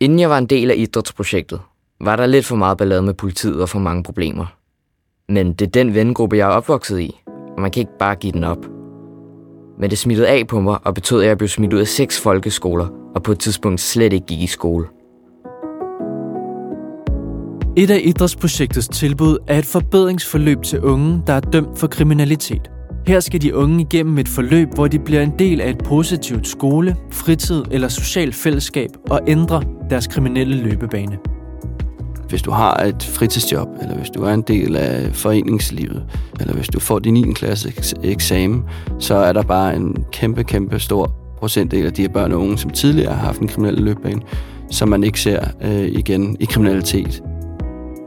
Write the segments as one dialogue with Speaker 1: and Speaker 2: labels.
Speaker 1: Inden jeg var en del af idrætsprojektet, var der lidt for meget ballade med politiet og for mange problemer. Men det er den vennegruppe, jeg er opvokset i, og man kan ikke bare give den op. Men det smittede af på mig og betød, at jeg blev smidt ud af seks folkeskoler, og på et tidspunkt slet ikke gik i skole.
Speaker 2: Et af idrætsprojektets tilbud er et forbedringsforløb til unge, der er dømt for kriminalitet. Her skal de unge igennem et forløb, hvor de bliver en del af et positivt skole, fritid eller socialt fællesskab og ændrer deres kriminelle løbebane.
Speaker 3: Hvis du har et fritidsjob, eller hvis du er en del af foreningslivet, eller hvis du får din 9. klasse eksamen, så er der bare en kæmpe, kæmpe stor procentdel af de her børn og unge, som tidligere har haft en kriminel løbbane, som man ikke ser øh, igen i kriminalitet.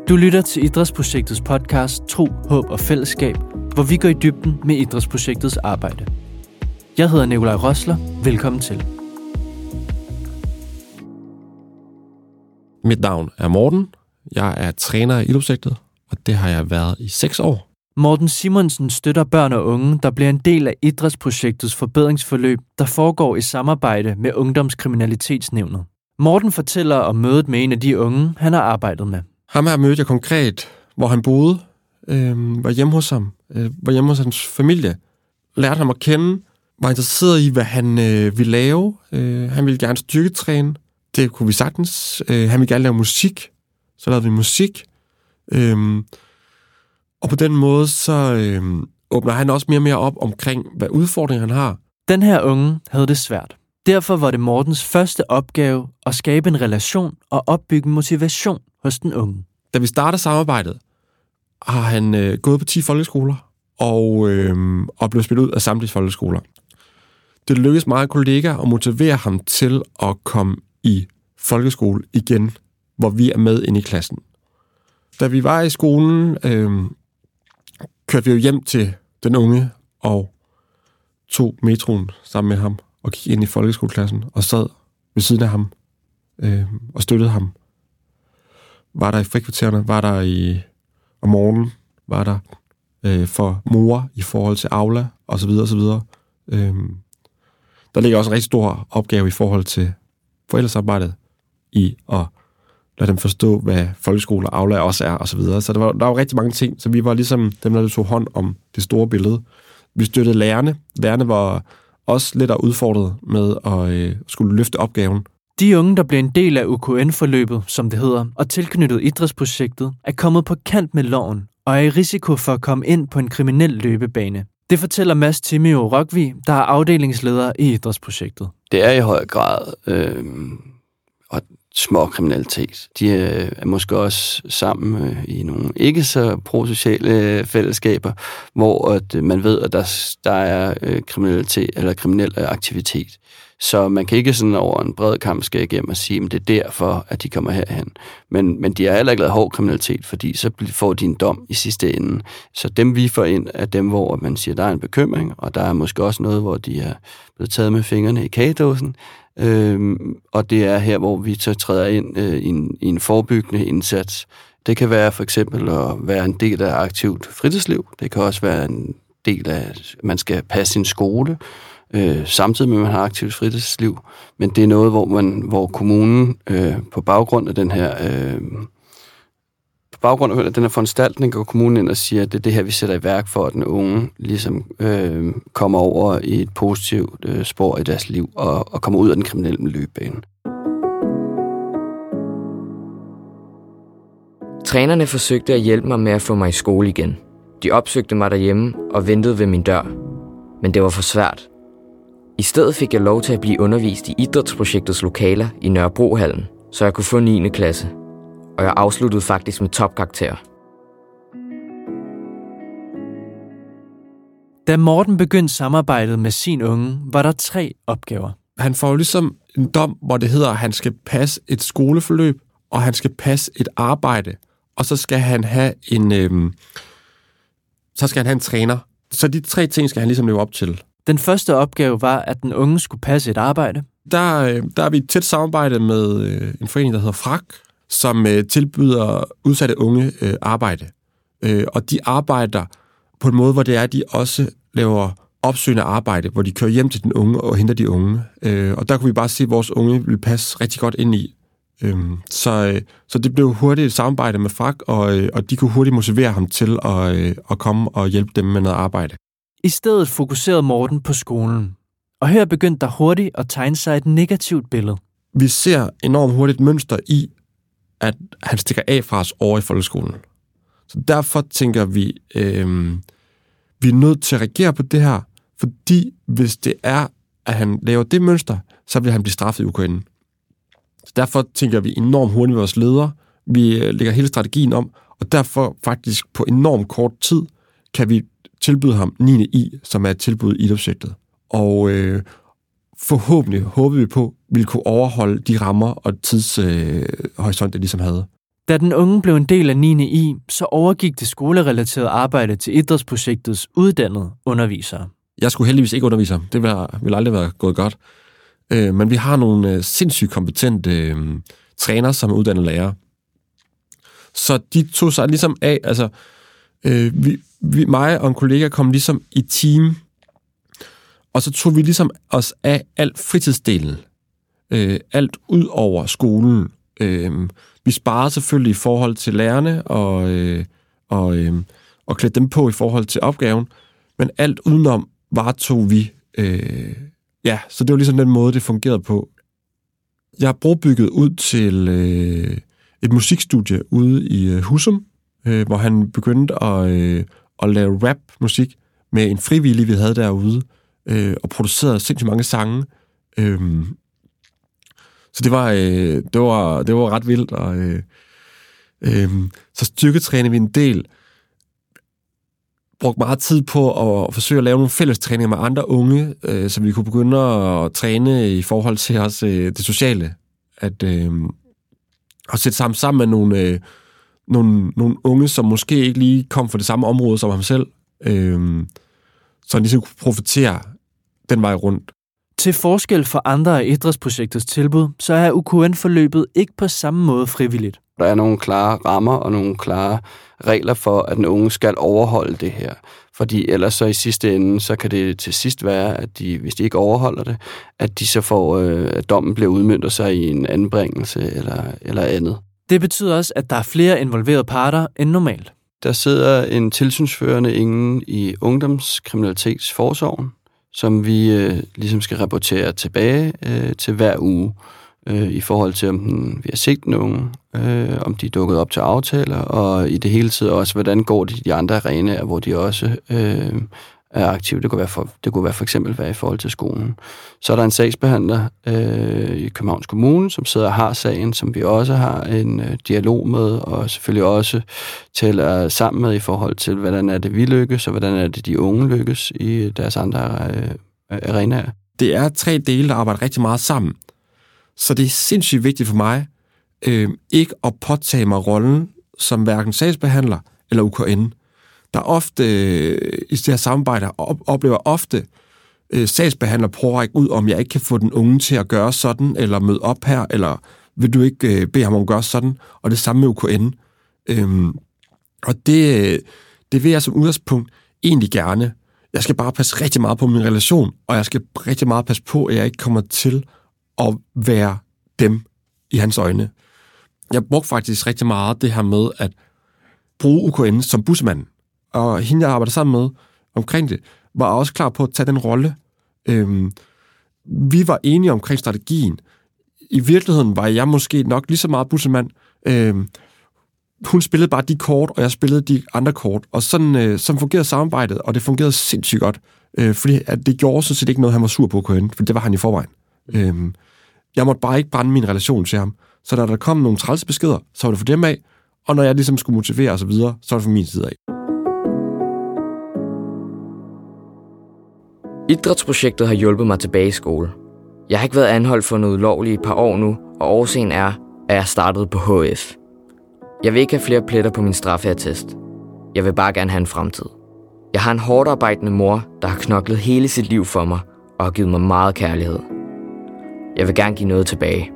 Speaker 2: Du lytter til Idrætsprojektets podcast Tro, Håb og Fællesskab, hvor vi går i dybden med Idrætsprojektets arbejde. Jeg hedder Nikolaj Rosler. Velkommen til.
Speaker 4: Mit navn er Morten. Jeg er træner i Idrætsprojektet, og det har jeg været i 6 år.
Speaker 2: Morten Simonsen støtter børn og unge, der bliver en del af Idrætsprojektets forbedringsforløb, der foregår i samarbejde med Ungdomskriminalitetsnævnet. Morten fortæller om mødet med en af de unge, han har arbejdet med.
Speaker 4: Ham her mødte jeg konkret, hvor han boede, øh, var hjemme hos ham, øh, var hjemme hos hans familie, lærte ham at kende, var interesseret i, hvad han øh, ville lave. Øh, han ville gerne styrketræne. Det kunne vi sagtens. Øh, han ville gerne lave musik. Så lavede vi musik. Øh, og på den måde, så øh, åbner han også mere og mere op omkring, hvad udfordringer han har.
Speaker 2: Den her unge havde det svært. Derfor var det Mortens første opgave at skabe en relation og opbygge motivation hos den unge.
Speaker 4: Da vi starter samarbejdet, har han øh, gået på 10 folkeskoler og, øh, og blevet spillet ud af samtlige folkeskoler. Det lykkedes meget kollegaer at motivere ham til at komme i folkeskole igen, hvor vi er med ind i klassen. Da vi var i skolen, øh, kørte vi jo hjem til den unge og tog metroen sammen med ham og gik ind i folkeskoleklassen og sad ved siden af ham øh, og støttede ham. Var der i frikvartererne, var der i om morgenen, var der øh, for mor i forhold til Aula og så videre og så videre. Øh, der ligger også en rigtig stor opgave i forhold til forældresarbejdet i at lade dem forstå, hvad folkeskole og Aula også er og så videre. Så der var, der var rigtig mange ting, så vi var ligesom dem, der tog hånd om det store billede. Vi støttede lærerne. Lærerne var også lidt udfordret med at øh, skulle løfte opgaven.
Speaker 2: De unge, der blev en del af UKN-forløbet, som det hedder, og tilknyttet idrætsprojektet, er kommet på kant med loven og er i risiko for at komme ind på en kriminel løbebane. Det fortæller Mads Timio Rokvi, der er afdelingsleder i idrætsprojektet.
Speaker 3: Det er i høj grad øh, små kriminalitet. De øh, er måske også sammen øh, i nogle ikke så prosociale øh, fællesskaber, hvor at, øh, man ved, at der, der er øh, kriminalitet eller kriminel øh, aktivitet. Så man kan ikke sådan over en bred kamp skære igennem og sige, at det er derfor, at de kommer herhen. Men, men de har heller ikke lavet hård kriminalitet, fordi så får de en dom i sidste ende. Så dem vi får ind er dem, hvor man siger, at der er en bekymring, og der er måske også noget, hvor de er blevet taget med fingrene i kagedåsen. Øhm, og det er her, hvor vi så træder ind øh, i, en, i en forebyggende indsats. Det kan være for eksempel at være en del af aktivt fritidsliv. Det kan også være en del af, at man skal passe sin skole øh, samtidig med, at man har aktivt fritidsliv. Men det er noget, hvor, man, hvor kommunen øh, på baggrund af den her... Øh, baggrund af den her foranstaltning går kommunen ind og siger, at det er det her, vi sætter i værk for, at den unge ligesom øh, kommer over i et positivt øh, spor i deres liv og, og kommer ud af den kriminelle løbebane.
Speaker 1: Trænerne forsøgte at hjælpe mig med at få mig i skole igen. De opsøgte mig derhjemme og ventede ved min dør. Men det var for svært. I stedet fik jeg lov til at blive undervist i idrætsprojektets lokaler i Nørrebrohallen, så jeg kunne få 9. klasse. Og jeg afsluttede faktisk med topkarakterer.
Speaker 2: Da Morten begyndte samarbejdet med sin unge, var der tre opgaver.
Speaker 4: Han får jo ligesom en dom, hvor det hedder, at han skal passe et skoleforløb, og han skal passe et arbejde, og så skal han have en, øhm, så skal han have en træner. Så de tre ting skal han ligesom leve op til.
Speaker 2: Den første opgave var, at den unge skulle passe et arbejde.
Speaker 4: Der, øh, der er vi et tæt samarbejde med øh, en forening, der hedder FRAK, som øh, tilbyder udsatte unge arbejde. Og de arbejder på en måde, hvor det er, at de også laver opsøgende arbejde, hvor de kører hjem til den unge og henter de unge. Og der kunne vi bare se, at vores unge vil passe rigtig godt ind i. Øhm, så, øh, så det blev hurtigt et samarbejde med FAK, og, øh, og de kunne hurtigt motivere ham til at, øh, at komme og hjælpe dem med noget arbejde.
Speaker 2: I stedet fokuserede Morten på skolen. Og her begyndte der hurtigt at tegne sig et negativt billede.
Speaker 4: Vi ser enormt hurtigt mønster i, at han stikker af fra os over i folkeskolen. Så derfor tænker vi, øh, vi er nødt til at reagere på det her, fordi hvis det er, at han laver det mønster, så vil han blive straffet i Ukraine. Så derfor tænker vi enormt hurtigt med vores ledere. Vi øh, lægger hele strategien om, og derfor faktisk på enormt kort tid kan vi tilbyde ham 9. i, som er et tilbud i idrætsprojektet. Og øh, forhåbentlig håber vi på, at vi kunne overholde de rammer og tidshorisont, øh, det ligesom havde.
Speaker 2: Da den unge blev en del af 9. i, så overgik det skolerelaterede arbejde til idrætsprojektets uddannede undervisere.
Speaker 4: Jeg skulle heldigvis ikke undervise ham. Det ville, ville aldrig være gået godt. Øh, men vi har nogle øh, sindssygt kompetente øh, træner, som er uddannet lærer. Så de tog sig ligesom af, altså, øh, vi, vi, mig og en kollega kom ligesom i team, og så tog vi ligesom os af alt fritidsdelen. Øh, alt ud over skolen. Øh, vi sparede selvfølgelig i forhold til lærerne og, øh, og, øh, og klædte dem på i forhold til opgaven, men alt udenom varetog vi. Øh, ja, så det var ligesom den måde, det fungerede på. Jeg har brobygget ud til øh, et musikstudie ude i øh, Husum, øh, hvor han begyndte at, øh, at lave rap-musik med en frivillig, vi havde derude, øh, og producerede sindssygt mange sange. Øh, så det var, øh, det var, det var ret vildt. Og, øh, øh, så styrketræner vi en del. Brugte meget tid på at forsøge at lave nogle fælles træninger med andre unge, øh, så vi kunne begynde at træne i forhold til også øh, det sociale. At, øh, at sætte sammen sammen med nogle, øh, nogle, nogle unge, som måske ikke lige kom fra det samme område som ham selv. Øh, så han ligesom kunne profitere den vej rundt.
Speaker 2: Til forskel for andre af idrætsprojektets tilbud, så er UKN-forløbet ikke på samme måde frivilligt.
Speaker 3: Der er nogle klare rammer og nogle klare regler for, at den unge skal overholde det her. Fordi ellers så i sidste ende, så kan det til sidst være, at de, hvis de ikke overholder det, at de så får, øh, at dommen bliver udmyndtet sig i en anbringelse eller, eller andet.
Speaker 2: Det betyder også, at der er flere involverede parter end normalt.
Speaker 3: Der sidder en tilsynsførende ingen i ungdomskriminalitetsforsorgen, som vi øh, ligesom skal rapportere tilbage øh, til hver uge øh, i forhold til, om den, vi har set nogen, øh, om de er dukket op til aftaler, og i det hele taget også, hvordan går det de andre arenaer, hvor de også øh, er aktiv. Det kunne, være for, det kunne være for eksempel være i forhold til skolen. Så er der en sagsbehandler øh, i Københavns Kommune, som sidder og har sagen, som vi også har en øh, dialog med, og selvfølgelig også tæller sammen med i forhold til, hvordan er det, vi lykkes, og hvordan er det, de unge lykkes i deres andre øh, arenaer.
Speaker 4: Det er tre dele, der arbejder rigtig meget sammen. Så det er sindssygt vigtigt for mig, øh, ikke at påtage mig rollen som hverken sagsbehandler eller UKN der ofte øh, i det her samarbejde oplever ofte øh, sagsbehandler prøver at række ud, om jeg ikke kan få den unge til at gøre sådan, eller møde op her, eller vil du ikke øh, bede ham om at gøre sådan, og det samme med UKN. Øhm, og det, øh, det vil jeg som udgangspunkt egentlig gerne. Jeg skal bare passe rigtig meget på min relation, og jeg skal rigtig meget passe på, at jeg ikke kommer til at være dem i hans øjne. Jeg brugte faktisk rigtig meget det her med at bruge UKN som busmanden og hende, jeg arbejder sammen med omkring det, var også klar på at tage den rolle. Øhm, vi var enige omkring strategien. I virkeligheden var jeg måske nok lige så meget bussemand. Øhm, hun spillede bare de kort, og jeg spillede de andre kort. Og sådan, øh, sådan fungerede samarbejdet, og det fungerede sindssygt godt. Øh, fordi at det gjorde sådan set ikke noget, han var sur på KN, for det var han i forvejen. Øhm, jeg måtte bare ikke brænde min relation til ham. Så da der kom nogle trælse beskeder, så var det for dem af, og når jeg ligesom skulle motivere osv., så videre, så var det for min side af.
Speaker 1: Idrætsprojektet har hjulpet mig tilbage i skole. Jeg har ikke været anholdt for noget ulovligt i et par år nu, og årsagen er, at jeg startede på HF. Jeg vil ikke have flere pletter på min straffeattest. Jeg vil bare gerne have en fremtid. Jeg har en hårdt arbejdende mor, der har knoklet hele sit liv for mig og har givet mig meget kærlighed. Jeg vil gerne give noget tilbage.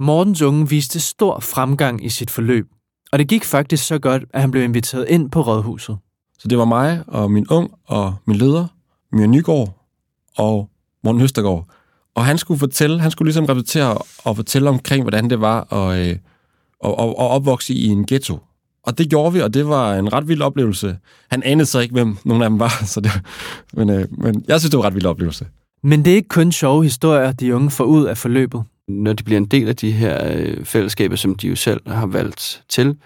Speaker 2: Mortens unge viste stor fremgang i sit forløb, og det gik faktisk så godt, at han blev inviteret ind på rådhuset.
Speaker 4: Så det var mig og min ung og min leder, Mia Nygaard og Morten Østergaard. Og han skulle fortælle, han skulle ligesom repræsentere og fortælle omkring, hvordan det var at, øh, at, at, at opvokse i en ghetto. Og det gjorde vi, og det var en ret vild oplevelse. Han anede så ikke, hvem nogen af dem var, så det, men, øh, men jeg synes, det var en ret vild oplevelse.
Speaker 2: Men det er ikke kun sjove historier, de unge får ud af forløbet.
Speaker 3: Når de bliver en del af de her øh, fællesskaber, som de jo selv har valgt til,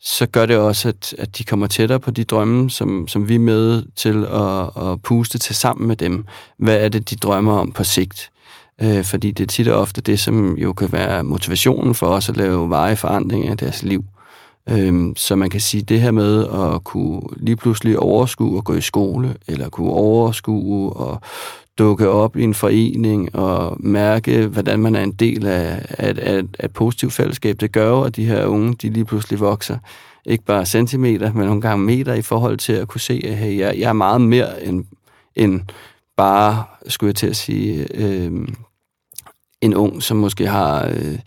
Speaker 3: så gør det også, at, at de kommer tættere på de drømme, som, som vi er med til at, at puste til sammen med dem. Hvad er det, de drømmer om på sigt? Øh, fordi det er tit og ofte det, som jo kan være motivationen for os at lave veje forandringer i deres liv. Øhm, så man kan sige, det her med at kunne lige pludselig overskue at gå i skole, eller kunne overskue og dukke op i en forening og mærke, hvordan man er en del af, af, af, af et positivt fællesskab, det gør jo, at de her unge, de lige pludselig vokser. Ikke bare centimeter, men nogle gange meter i forhold til at kunne se, at hey, jeg, jeg er meget mere end, end bare, skulle jeg til at sige, øh, en ung, som måske har, øh,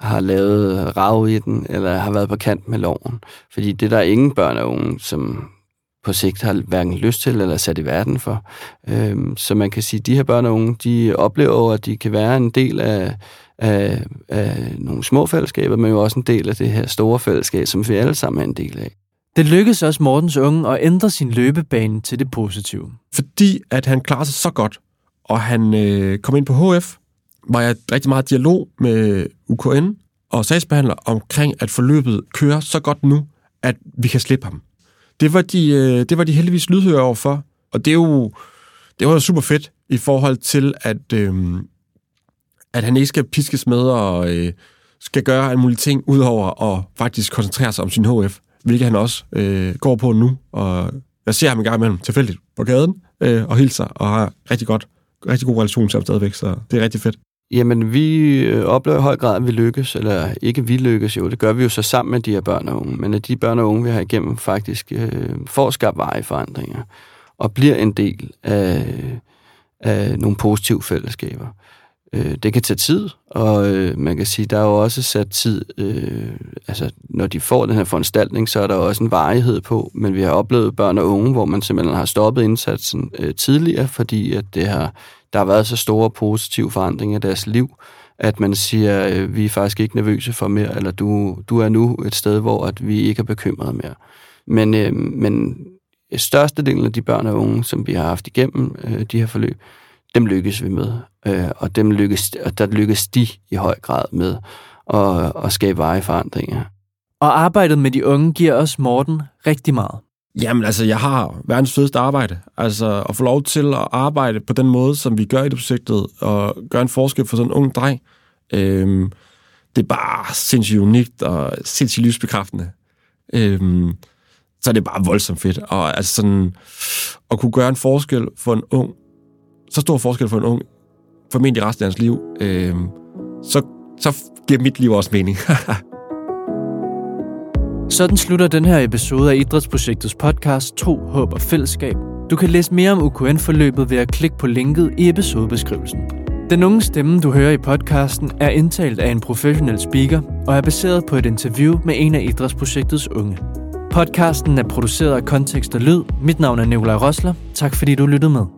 Speaker 3: har lavet rav i den, eller har været på kant med loven. Fordi det der er ingen børn og unge, som på sigt har hverken lyst til eller sat i verden for. Øhm, så man kan sige, at de her børn og unge, de oplever, at de kan være en del af, af, af nogle små fællesskaber, men jo også en del af det her store fællesskab, som vi alle sammen er en del af.
Speaker 2: Det lykkedes også Mortens unge at ændre sin løbebane til det positive.
Speaker 4: Fordi at han klarer sig så godt, og han øh, kom ind på HF, var jeg rigtig meget dialog med UKN og sagsbehandler omkring, at forløbet kører så godt nu, at vi kan slippe ham. Det var de, øh, det var de heldigvis lydhøre overfor, og det er jo det var jo super fedt i forhold til, at, øh, at han ikke skal piskes med og øh, skal gøre alle mulige ting, udover at faktisk koncentrere sig om sin HF, hvilket han også øh, går på nu. Og jeg ser ham en gang imellem tilfældigt på gaden øh, og hilser, og har rigtig godt rigtig god relation til ham stadigvæk, så det er rigtig fedt.
Speaker 3: Jamen, vi øh, oplever i høj grad, at vi lykkes, eller ikke vi lykkes jo, det gør vi jo så sammen med de her børn og unge, men at de børn og unge, vi har igennem, faktisk øh, får skabt veje forandringer, og bliver en del af, af nogle positive fællesskaber. Øh, det kan tage tid, og øh, man kan sige, der er jo også sat tid, øh, altså når de får den her foranstaltning, så er der også en varighed på, men vi har oplevet børn og unge, hvor man simpelthen har stoppet indsatsen øh, tidligere, fordi at det har der har været så store positive forandringer i deres liv, at man siger, øh, vi er faktisk ikke nervøse for mere, eller du, du er nu et sted, hvor at vi ikke er bekymrede mere. Men, øh, men størstedelen af de børn og unge, som vi har haft igennem øh, de her forløb, dem lykkes vi med. Øh, og, dem lykkes, og der lykkes de i høj grad med at, at skabe veje forandringer.
Speaker 2: Og arbejdet med de unge giver os Morten rigtig meget.
Speaker 4: Jamen altså, jeg har verdens fedeste arbejde. Altså, at få lov til at arbejde på den måde, som vi gør i det projektet, og gøre en forskel for sådan en ung dreng, øhm, det er bare sindssygt unikt og sindssygt livsbekræftende. Øhm, så er det bare voldsomt fedt. Og altså sådan, at kunne gøre en forskel for en ung, så stor forskel for en ung, formentlig resten af hans liv, øh, så, så giver mit liv også mening.
Speaker 2: Sådan slutter den her episode af Idrætsprojektets podcast Tro, Håb og Fællesskab. Du kan læse mere om UKN-forløbet ved at klikke på linket i episodebeskrivelsen. Den unge stemme, du hører i podcasten, er indtalt af en professionel speaker og er baseret på et interview med en af Idrætsprojektets unge. Podcasten er produceret af Kontekst og Lyd. Mit navn er Nikolaj Rosler. Tak fordi du lyttede med.